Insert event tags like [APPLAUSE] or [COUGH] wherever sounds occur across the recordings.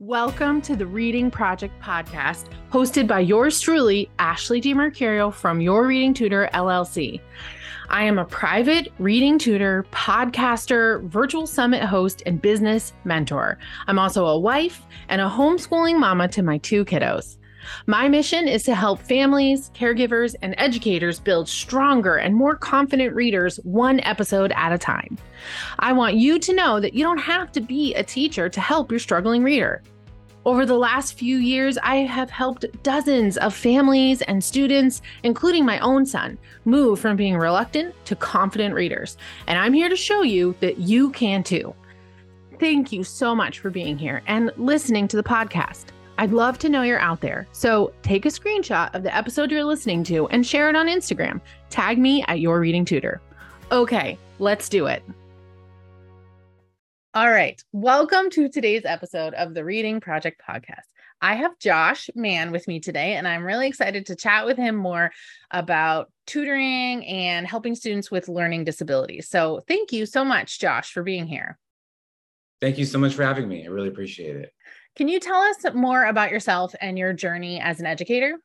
Welcome to the Reading Project podcast, hosted by yours truly, Ashley DiMercurio from Your Reading Tutor LLC. I am a private reading tutor, podcaster, virtual summit host, and business mentor. I'm also a wife and a homeschooling mama to my two kiddos. My mission is to help families, caregivers, and educators build stronger and more confident readers one episode at a time. I want you to know that you don't have to be a teacher to help your struggling reader. Over the last few years, I have helped dozens of families and students, including my own son, move from being reluctant to confident readers. And I'm here to show you that you can too. Thank you so much for being here and listening to the podcast. I'd love to know you're out there. So take a screenshot of the episode you're listening to and share it on Instagram. Tag me at Your Reading Tutor. Okay, let's do it. All right. Welcome to today's episode of the Reading Project Podcast. I have Josh Mann with me today, and I'm really excited to chat with him more about tutoring and helping students with learning disabilities. So, thank you so much, Josh, for being here. Thank you so much for having me. I really appreciate it. Can you tell us more about yourself and your journey as an educator?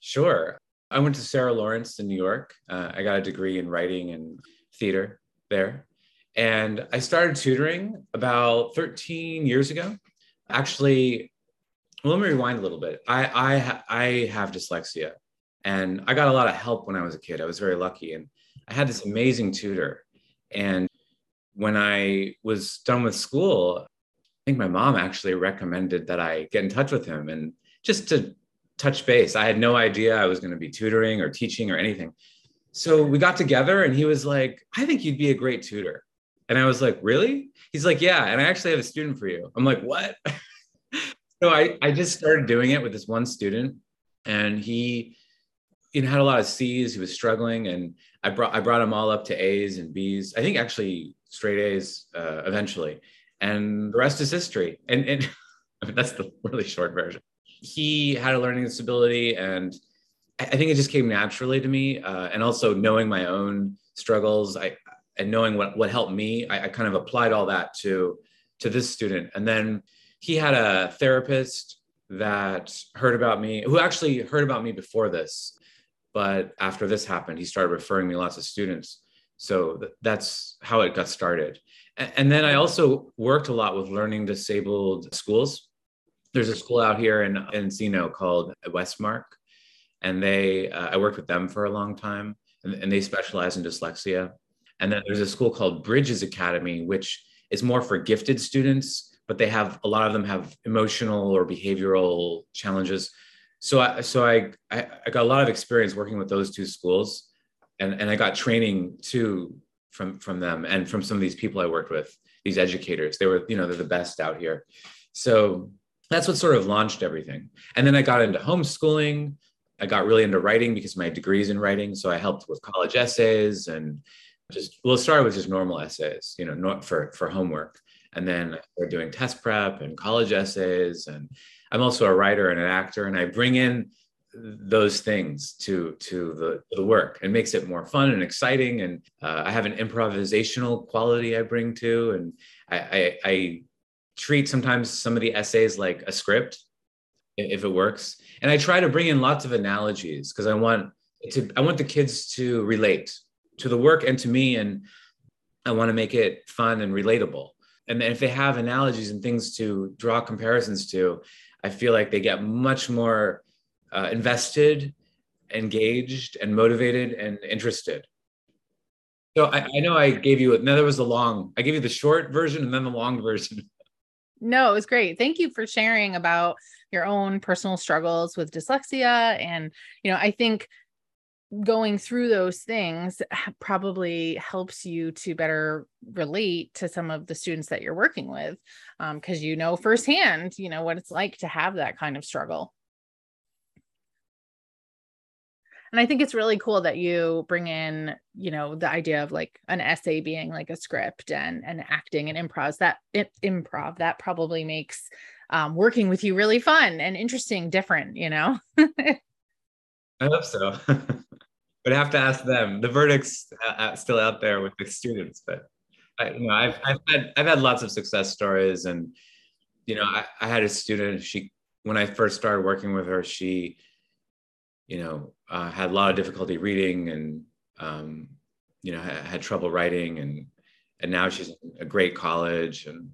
Sure. I went to Sarah Lawrence in New York. Uh, I got a degree in writing and theater there. And I started tutoring about 13 years ago. Actually, well, let me rewind a little bit. I, I, I have dyslexia and I got a lot of help when I was a kid. I was very lucky. And I had this amazing tutor. And when I was done with school, think my mom actually recommended that I get in touch with him and just to touch base. I had no idea I was going to be tutoring or teaching or anything. So we got together and he was like, I think you'd be a great tutor. And I was like, really? He's like, yeah. And I actually have a student for you. I'm like, what? [LAUGHS] so I, I just started doing it with this one student and he, you know, had a lot of C's. He was struggling and I brought, I brought him all up to A's and B's. I think actually straight A's uh, eventually and the rest is history. And, and [LAUGHS] I mean, that's the really short version. He had a learning disability, and I think it just came naturally to me. Uh, and also knowing my own struggles, I and knowing what what helped me, I, I kind of applied all that to to this student. And then he had a therapist that heard about me, who actually heard about me before this, but after this happened, he started referring me lots of students. So th- that's how it got started. And then I also worked a lot with learning disabled schools. There's a school out here in Encino called Westmark, and they uh, I worked with them for a long time, and, and they specialize in dyslexia. And then there's a school called Bridges Academy, which is more for gifted students, but they have a lot of them have emotional or behavioral challenges. So I so I I, I got a lot of experience working with those two schools, and and I got training too from from them and from some of these people I worked with, these educators. They were, you know, they're the best out here. So that's what sort of launched everything. And then I got into homeschooling. I got really into writing because my degree's in writing. So I helped with college essays and just well, it started with just normal essays, you know, not for for homework. And then we're doing test prep and college essays. And I'm also a writer and an actor. And I bring in those things to to the the work. And makes it more fun and exciting. And uh, i have an improvisational quality i bring to and I, I, I treat sometimes some of the essays like a script if it works. And i try to bring in lots of analogies because i want to i want the kids to relate to the work and to me and i want to make it fun and relatable. And if they have analogies and things to draw comparisons to i feel like they get much more uh, invested, engaged, and motivated and interested. So I, I know I gave you, now there was the long, I gave you the short version and then the long version. [LAUGHS] No, it was great. Thank you for sharing about your own personal struggles with dyslexia. And, you know, I think going through those things probably helps you to better relate to some of the students that you're working with because um, you know firsthand you know what it's like to have that kind of struggle and i think it's really cool that you bring in you know the idea of like an essay being like a script and and acting and improv. That it, improv that probably makes um, working with you really fun and interesting different you know? [LAUGHS] I hope so. [LAUGHS] But I have to ask them. The verdict's still out there with the students but I, you know I've, I've had i've had lots of success stories and you know, I, I had a student, she, when I first started working with her, she, you know, uh, had a lot of difficulty reading and, um, you know, had, had trouble writing and, and now she's in a great college and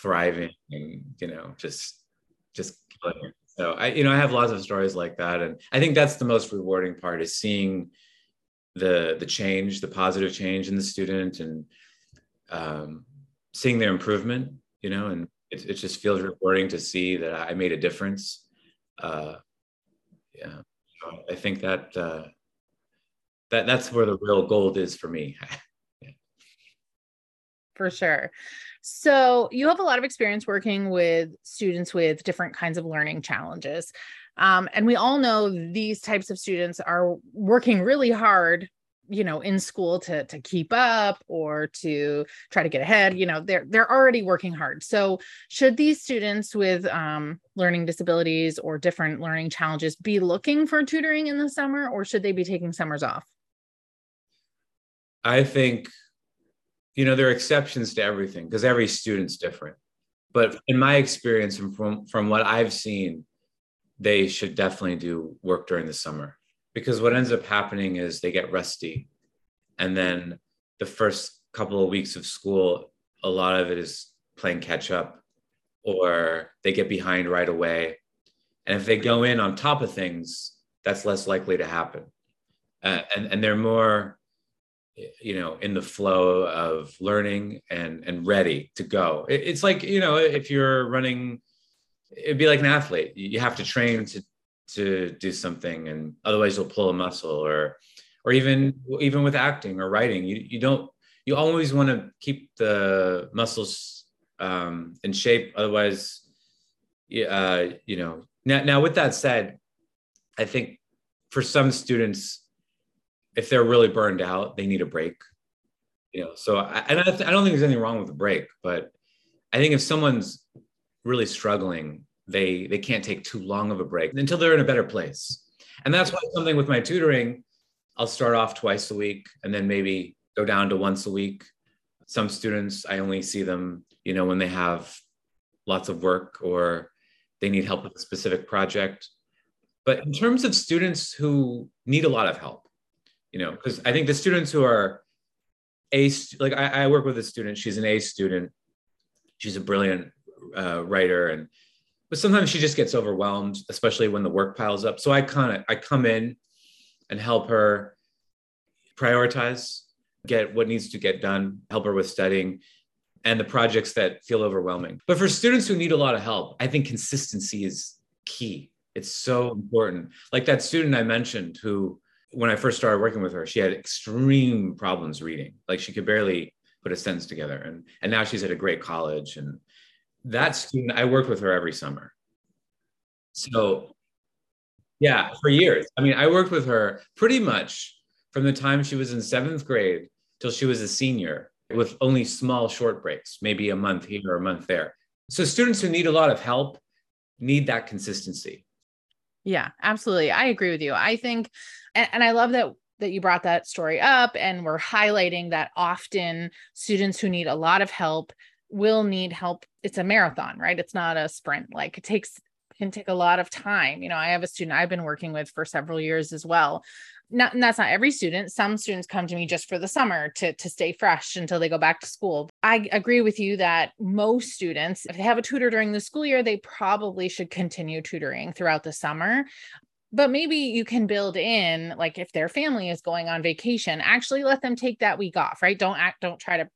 thriving and, you know, just, just killing it. So I, you know, I have lots of stories like that. And I think that's the most rewarding part is seeing the, the change, the positive change in the student and, um, seeing their improvement, you know, and it, it just feels rewarding to see that I made a difference. Uh, I think that uh, that that's where the real gold is for me. [LAUGHS] For sure. So you have a lot of experience working with students with different kinds of learning challenges. Um, and we all know these types of students are working really hard you know in school to to keep up or to try to get ahead you know they're they're already working hard. So should these students with um, learning disabilities or different learning challenges be looking for tutoring in the summer or should they be taking summers off? I think you know there are exceptions to everything because every student's different. But in my experience and from from what i've seen they should definitely do work during the summer because what ends up happening is they get rusty. And then the first couple of weeks of school a lot of it is playing catch up or they get behind right away. And if they go in on top of things that's less likely to happen. Uh, and and they're more you know in the flow of learning and and ready to go. It, it's like you know if you're running it'd be like an athlete. You have to train to to do something and otherwise you'll pull a muscle or or even even with acting or writing you, you don't you always want to keep the muscles um, in shape otherwise uh, you know. Now, now with that said i think for some students if they're really burned out they need a break. You know so I, I don't think there's anything wrong with a break but i think if someone's really struggling they they can't take too long of a break until they're in a better place. And that's why something with my tutoring i'll start off twice a week and then maybe go down to once a week. Some students i only see them you know when they have lots of work or they need help with a specific project. But in terms of students who need a lot of help you know because i think the students who are a like I, I, work with a student she's an a student. She's a brilliant uh, writer and but sometimes she just gets overwhelmed, especially when the work piles up. So I kind of I come in and help her prioritize, get what needs to get done, help her with studying and the projects that feel overwhelming. But for students who need a lot of help, I think consistency is key. It's so important. Like that student I mentioned who when I first started working with her, she had extreme problems reading. Like she could barely put a sentence together and and now she's at a great college and that student, I worked with her every summer. So, yeah, for years. I mean, I worked with her pretty much from the time she was in seventh grade till she was a senior with only small short breaks, maybe a month here or a month there. So, students who need a lot of help need that consistency. Yeah, absolutely. I agree with you. I think, and, and I love that that you brought that story up and we're highlighting that often students who need a lot of help will need help. It's a marathon right? It's not a sprint. Like it takes can take a lot of time. You know i have a student i've been working with for several years as well. Not and that's not every student. Some students come to me just for the summer to to stay fresh until they go back to school. I agree with you that most students if they have a tutor during the school year they probably should continue tutoring throughout the summer. But maybe you can build in like if their family is going on vacation actually let them take that week off right? Don't act don't try to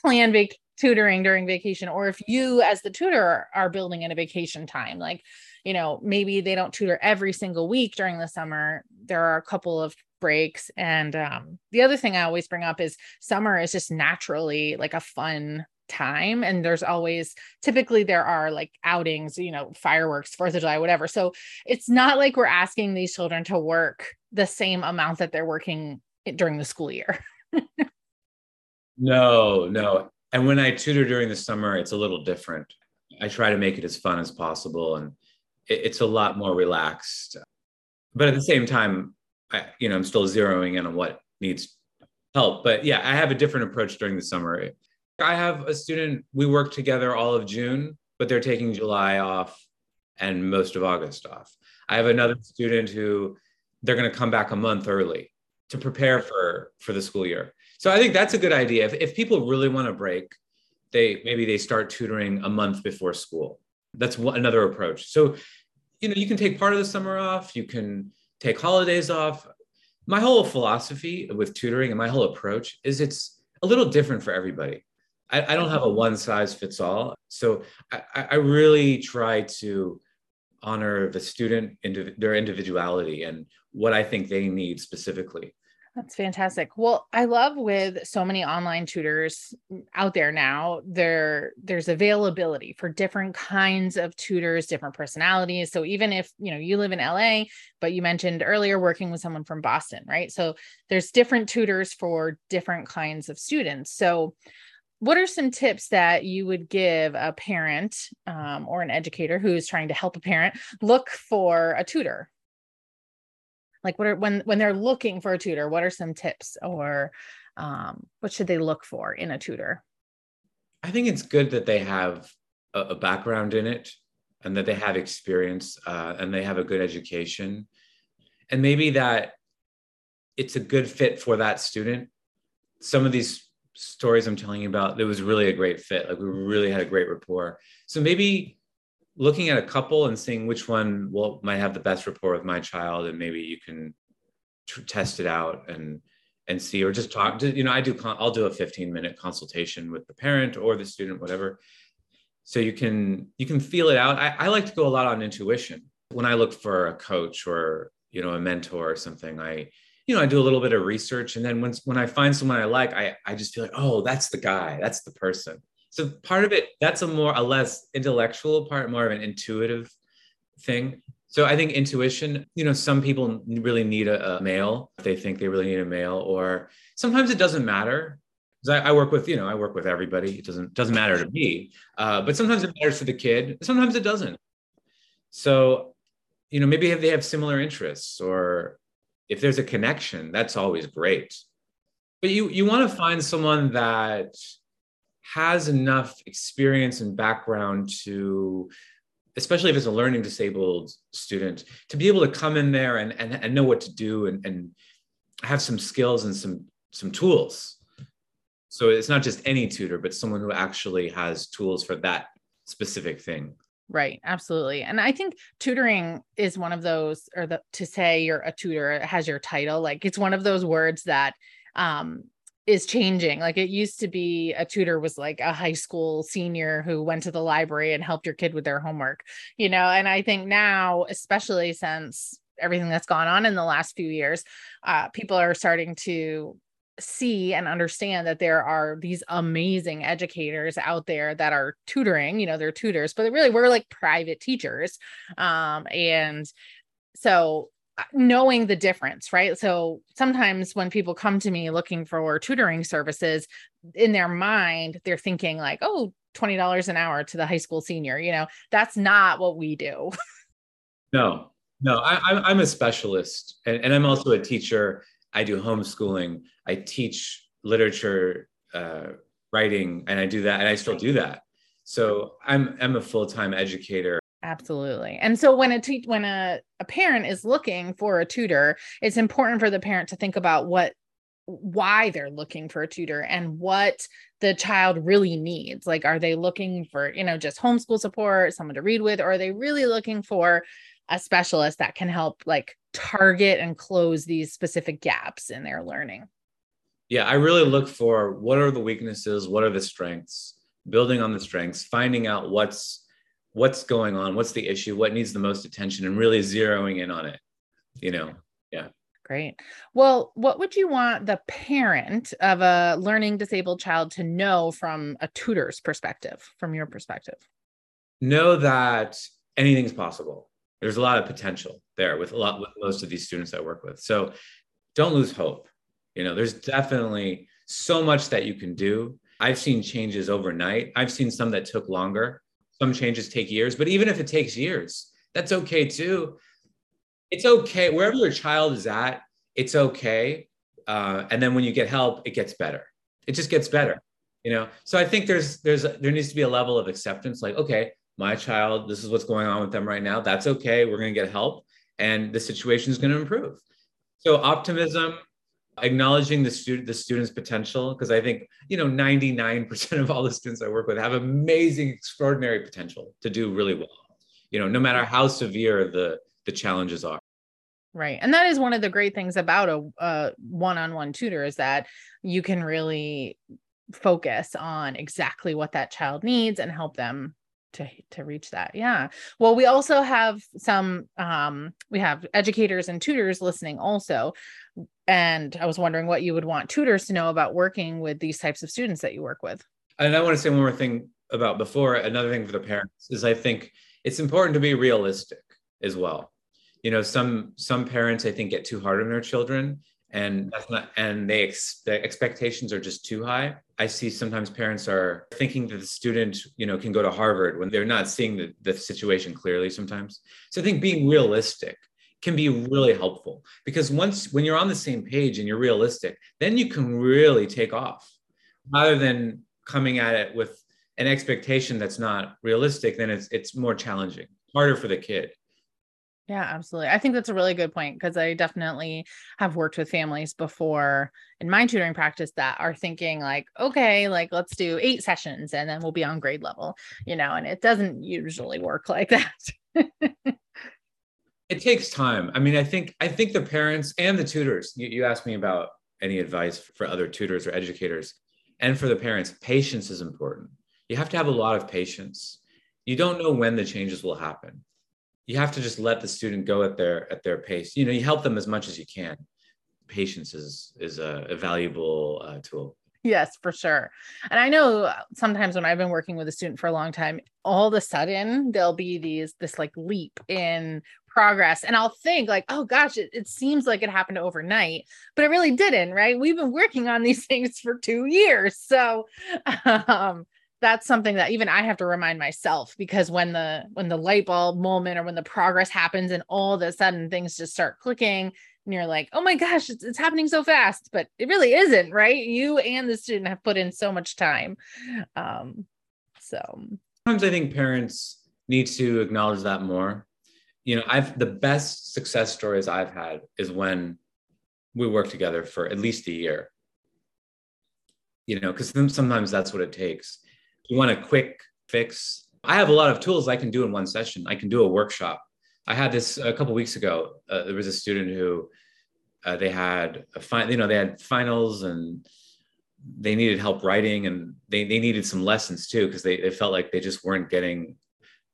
plan vac- tutoring during vacation or if you as the tutor are building in a vacation time like you know maybe they don't tutor every single week during the summer there are a couple of breaks. And um, the other thing i always bring up is summer is just naturally like a fun time and there's always typically there are like outings you know fireworks fourth of july whatever. So it's not like we're asking these children to work the same amount that they're working during the school year. [LAUGHS] No no and when I tutor during the summer, it's a little different. I try to make it as fun as possible, and it, it's a lot more relaxed. But at the same time, I, you know, I'm still zeroing in on what needs help. But yeah, I have a different approach during the summer. I have a student. We work together all of June, but they're taking July off and most of August off. I have another student who they're going to come back a month early to prepare for for the school year. So I think that's a good idea. If, if people really want to break, they maybe they start tutoring a month before school. That's one, another approach. So you know you can take part of the summer off. You can take holidays off. My whole philosophy with tutoring and my whole approach is it's a little different for everybody. I, I don't have a one size fits all. So I, I really try to honor the student, their individuality and what I think they need specifically. That's fantastic. Well, I love with so many online tutors out there now, there there's availability for different kinds of tutors, different personalities. So even if, you know, you live in LA, but you mentioned earlier working with someone from Boston, right? So there's different tutors for different kinds of students. So what are some tips that you would give a parent um, or an educator who is trying to help a parent look for a tutor like what are when when they're looking for a tutor what are some tips or um, what should they look for in a tutor? I think it's good that they have a, a background in it and that they have experience uh, and they have a good education. And maybe that it's a good fit for that student. Some of these stories i'm telling you about it was really a great fit. Like we really had a great rapport. So maybe looking at a couple and seeing which one will might have the best rapport with my child and maybe you can tr- test it out and and see or just talk to you know i do i'll do a 15 minute consultation with the parent or the student whatever. So you can you can feel it out. I, I like to go a lot on intuition. When i look for a coach or you know a mentor or something i you know i do a little bit of research and then when when i find someone i like i i just feel like oh that's the guy that's the person so part of it that's a more a less intellectual part more of an intuitive thing. So i think intuition you know some people really need a, a male they think they really need a male or sometimes it doesn't matter. Because I, I, work with you know i work with everybody. It doesn't doesn't matter to me. Uh, but sometimes it matters to the kid. Sometimes it doesn't. So you know maybe if they have similar interests or if there's a connection that's always great. But you you want to find someone that has enough experience and background to especially if it's a learning disabled student to be able to come in there and, and, and know what to do and, and have some skills and some some tools. So it's not just any tutor but someone who actually has tools for that specific thing. Right. Absolutely. And i think tutoring is one of those or the to say you're a tutor has your title. Like it's one of those words that um is changing. Like it used to be a tutor was like a high school senior who went to the library and helped your kid with their homework, you know. And I think now, especially since everything that's gone on in the last few years, uh, people are starting to see and understand that there are these amazing educators out there that are tutoring you know they're tutors but really we're like private teachers um and so knowing the difference, right? So sometimes when people come to me looking for tutoring services, in their mind, they're thinking like, oh, $20 an hour to the high school senior. You know, that's not what we do. [LAUGHS] no, no, I, am a specialist and, and, I'm also a teacher. I do homeschooling. I teach literature, uh, writing, and I do that, and I still do that. So I'm I'm a full time educator Absolutely. And so when a te- when a, a parent is looking for a tutor, it's important for the parent to think about what why they're looking for a tutor and what the child really needs. Like are they looking for, you know, just homeschool support, someone to read with or are they really looking for a specialist that can help like target and close these specific gaps in their learning? Yeah, I really look for what are the weaknesses, what are the strengths, building on the strengths, finding out what's what's going on what's the issue what needs the most attention and really zeroing in on it you know? Yeah. Great. Well what would you want the parent of a learning disabled child to know from a tutor's perspective from your perspective? Know that anything's possible. There's a lot of potential there with a lot with most of these students i work with. So don't lose hope. You know there's definitely so much that you can do. I've seen changes overnight. I've seen some that took longer some changes take years, but even if it takes years, that's okay too. It's okay wherever your child is at. It's okay, uh, and then when you get help, it gets better. It just gets better, you know. So I think there's there's there needs to be a level of acceptance. Like, okay, my child, this is what's going on with them right now. That's okay. We're going to get help and the situation is going to improve. So optimism, acknowledging the student the student's potential because I think you know 99% of all the students I work with have amazing, extraordinary potential to do really well. You know, no matter how severe the the challenges are. Right. And that is one of the great things about a, a one-on-one tutor is that you can really focus on exactly what that child needs and help them to to reach that yeah well we also have some um we have educators and tutors listening also and i was wondering what you would want tutors to know about working with these types of students that you work with. And i want to say one more thing about before. Another thing for the parents is i think it's important to be realistic as well. You know some some parents i think get too hard on their children and that's not and they ex, the expectations are just too high. I see sometimes parents are thinking that the student you know can go to harvard when they're not seeing the, the situation clearly sometimes. So i think being realistic can be really helpful because once when you're on the same page and you're realistic then you can really take off rather than coming at it with an expectation that's not realistic then it's it's more challenging harder for the kid yeah, absolutely. I think that's a really good point because I definitely have worked with families before in my tutoring practice that are thinking like, okay, like let's do eight sessions and then we'll be on grade level, you know, and it doesn't usually work like [LAUGHS] that. It takes time. I mean, I think I think the parents and the tutors, you, you asked me about any advice for other tutors or educators, and for the parents, patience is important. You have to have a lot of patience. You don't know when the changes will happen you have to just let the student go at their at their pace you know you help them as much as you can patience is is a, a valuable uh, tool yes for sure. And i know sometimes when i've been working with a student for a long time all of a sudden there'll be these this like leap in progress and i'll think like oh gosh it, it seems like it happened overnight but it really didn't right? We've been working on these [LAUGHS] things for two years so um that's something that even I have to remind myself because when the when the light bulb moment or when the progress happens and all of a sudden things just start clicking and you're like, oh my gosh, it's, it's happening so fast, but it really isn't, right? You and the student have put in so much time. Um, so sometimes I think parents need to acknowledge that more. You know, I've the best success stories I've had is when we work together for at least a year. You know, because sometimes that's what it takes you want a quick fix, I have a lot of tools I can do in one session. I can do a workshop. I had this a couple weeks ago. Uh, there was a student who uh, they had a you know, they had finals and they needed help writing and they, they needed some lessons too because they, they felt like they just weren't getting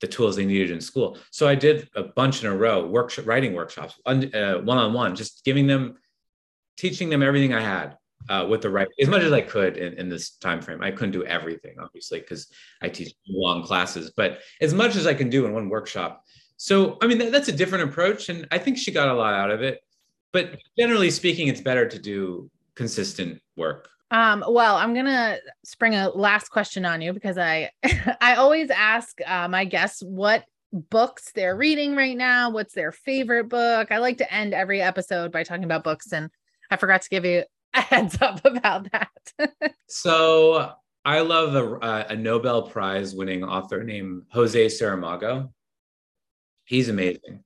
the tools they needed in school. So I did a bunch in a row, workshop writing workshops, one on one, just giving them, teaching them everything I had uh, with the right as much as I could in, in this time frame. I couldn't do everything, obviously, because I teach long classes, but as much as I can do in one workshop. So, I mean, that, that's a different approach, and I think she got a lot out of it. But generally speaking, it's better to do consistent work. Um, well, I'm gonna spring a last question on you because I [LAUGHS] I always ask uh, my guests what books they're reading right now. What's their favorite book? I like to end every episode by talking about books, and I forgot to give you a heads up about that. [LAUGHS] so I love a, a, Nobel Prize winning author named Jose Saramago. He's amazing.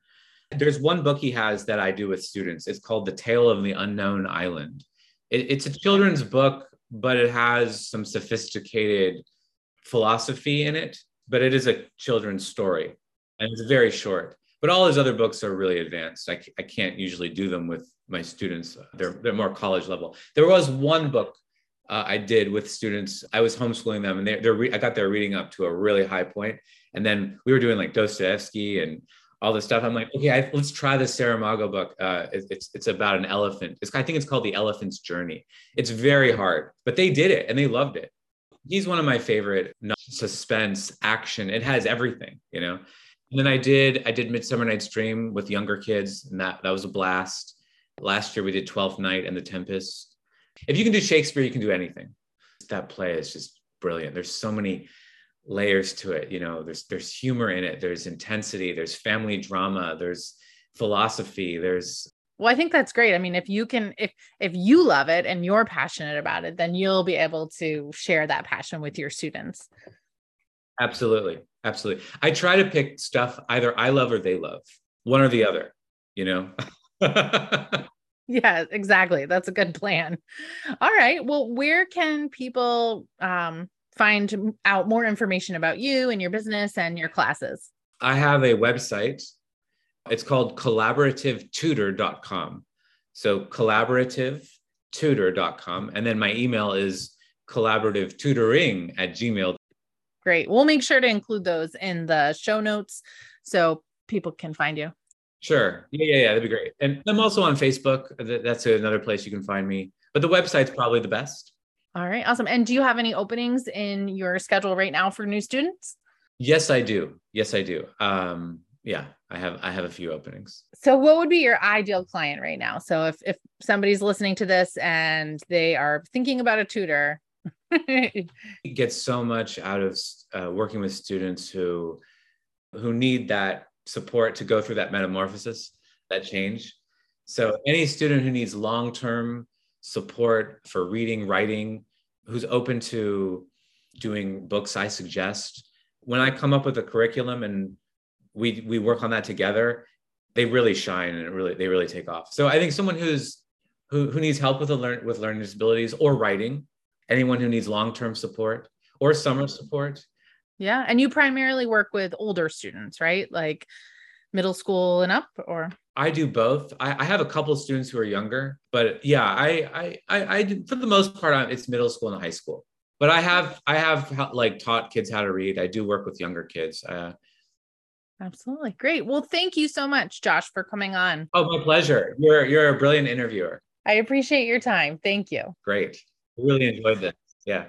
There's one book he has that I do with students. It's called The Tale of the Unknown Island. It, it's a children's book, but it has some sophisticated philosophy in it, but it is a children's story and it's very short. But all his other books are really advanced. I, I can't usually do them with my students. They're, they're more college level. There was one book uh, I did with students. I was homeschooling them, and they're, they're re- I got their reading up to a really high point. And then we were doing like Dostoevsky and all this stuff. I'm like, okay, I, let's try this Saramago book. Uh, it, it's it's about an elephant. It's, I think it's called The Elephant's Journey. It's very hard, but they did it and they loved it. He's one of my favorite suspense action. It has everything, you know. And then I did I did Midsummer Night's Dream with younger kids, and that that was a blast. Last year we did Twelfth Night and The Tempest. If you can do Shakespeare, you can do anything. That play is just brilliant. There's so many layers to it. You know, there's there's humor in it. There's intensity. There's family drama. There's philosophy. There's well i think that's great i mean if you can if if you love it and you're passionate about it then you'll be able to share that passion with your students Absolutely. Absolutely. I try to pick stuff either I love or they love, one or the other, you know? [LAUGHS] yeah, exactly. That's a good plan. All right. Well, where can people um, find out more information about you and your business and your classes? I have a website. It's called collaborativetutor.com. So collaborativetutor.com. And then my email is collaborativetutoring at gmail. Great. We'll make sure to include those in the show notes so people can find you. Sure. Yeah, yeah, yeah. That'd be great. And I'm also on Facebook. That's another place you can find me. But the website's probably the best. All right. Awesome. And do you have any openings in your schedule right now for new students? Yes, I do. Yes, I do. Um, yeah, I have I have a few openings. So what would be your ideal client right now? So if if somebody's listening to this and they are thinking about a tutor, [LAUGHS] get so much out of uh, working with students who who need that support to go through that metamorphosis, that change. So any student who needs long-term support for reading, writing, who's open to doing books I suggest, when I come up with a curriculum and we we work on that together, they really shine and really they really take off. So I think someone who's who, who needs help with a learn with learning disabilities or writing, anyone who needs long-term support or summer support. Yeah. And you primarily work with older students, right? Like middle school and up or I do both. I, I, have a couple of students who are younger, but yeah, I, I, I, I for the most part, it's middle school and high school but I have I have like taught kids how to read. I do work with younger kids. Uh, Absolutely. Great. Well, thank you so much, Josh, for coming on. Oh, my pleasure. You're you're a brilliant interviewer. I appreciate your time. Thank you. Great. Really enjoyed this. Yeah.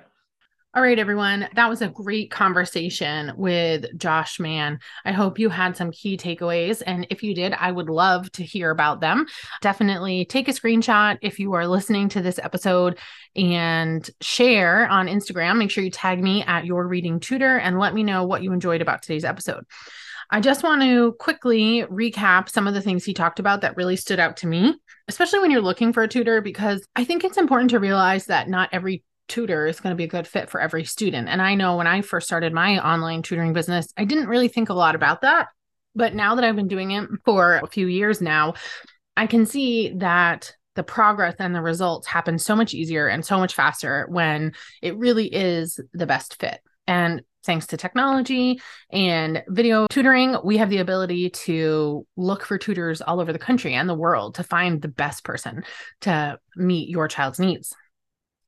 All right, everyone. That was a great conversation with Josh Mann. I hope you had some key takeaways. And if you did, I would love to hear about them. Definitely take a screenshot if you are listening to this episode and share on Instagram. Make sure you tag me at your reading tutor and let me know what you enjoyed about today's episode. I just want to quickly recap some of the things he talked about that really stood out to me, especially when you're looking for a tutor, because I think it's important to realize that not every tutor is going to be a good fit for every student. And I know when I first started my online tutoring business, I didn't really think a lot about that. But now that I've been doing it for a few years now, I can see that the progress and the results happen so much easier and so much faster when it really is the best fit. And thanks to technology and video tutoring, we have the ability to look for tutors all over the country and the world to find the best person to meet your child's needs.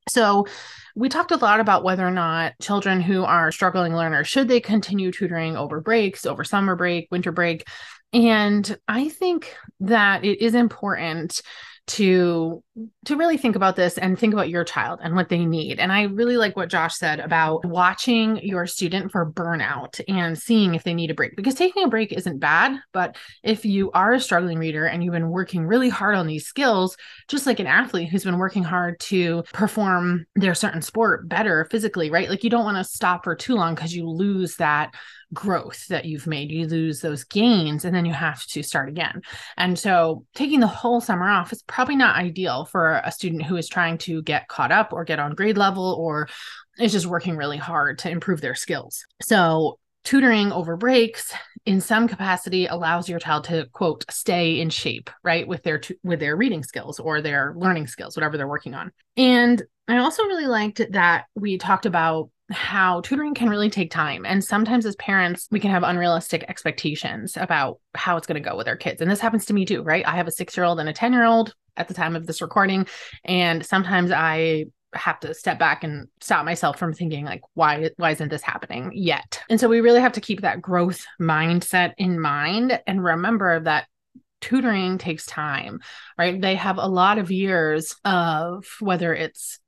So, we talked a lot about whether or not children who are struggling learners should they continue tutoring over breaks, over summer break, winter break. And I think that it is important to to really think about this and think about your child and what they need. And I really like what Josh said about watching your student for burnout and seeing if they need a break because taking a break isn't bad, but if you are a struggling reader and you've been working really hard on these skills, just like an athlete who's been working hard to perform their certain sport better physically, right? Like you don't want to stop for too long because you lose that growth that you've made. You lose those gains and then you have to start again. And so taking the whole summer off is probably not ideal for a student who is trying to get caught up or get on grade level or is just working really hard to improve their skills. So tutoring over breaks in some capacity allows your child to quote stay in shape right with their with their reading skills or their learning skills whatever they're working on and i also really liked that we talked about how tutoring can really take time. And sometimes as parents, we can have unrealistic expectations about how it's going to go with our kids. And this happens to me too, right? I have a six year old and a 10 year old at the time of this recording. And sometimes I have to step back and stop myself from thinking like why why isn't this happening yet and so we really have to keep that growth mindset in mind and remember that tutoring takes time right they have a lot of years of whether it's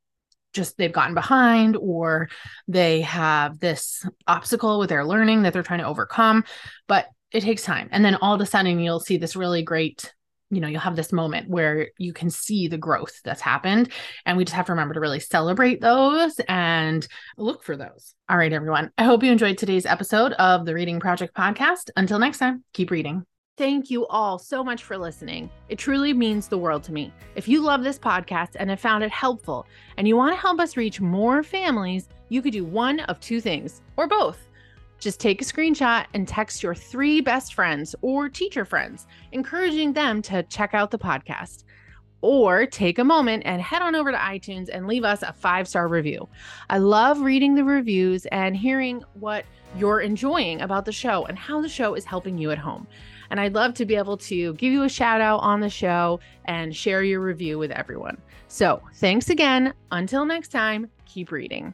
just they've gotten behind or they have this obstacle with their learning that they're trying to overcome but it takes time. And then all of a sudden you'll see this really great you know you'll have this moment where you can see the growth that's happened. And we just have to remember to really celebrate those and look for those. All right everyone. I hope you enjoyed today's episode of the reading project podcast. Until next time keep reading Thank you all so much for listening. It truly means the world to me. If you love this podcast and have found it helpful and you want to help us reach more families, you could do one of two things or both. Just take a screenshot and text your three best friends or teacher friends, encouraging them to check out the podcast. Or take a moment and head on over to iTunes and leave us a five star review. I love reading the reviews and hearing what you're enjoying about the show and how the show is helping you at home. And I'd love to be able to give you a shout out on the show and share your review with everyone. So thanks again. Until next time, keep reading.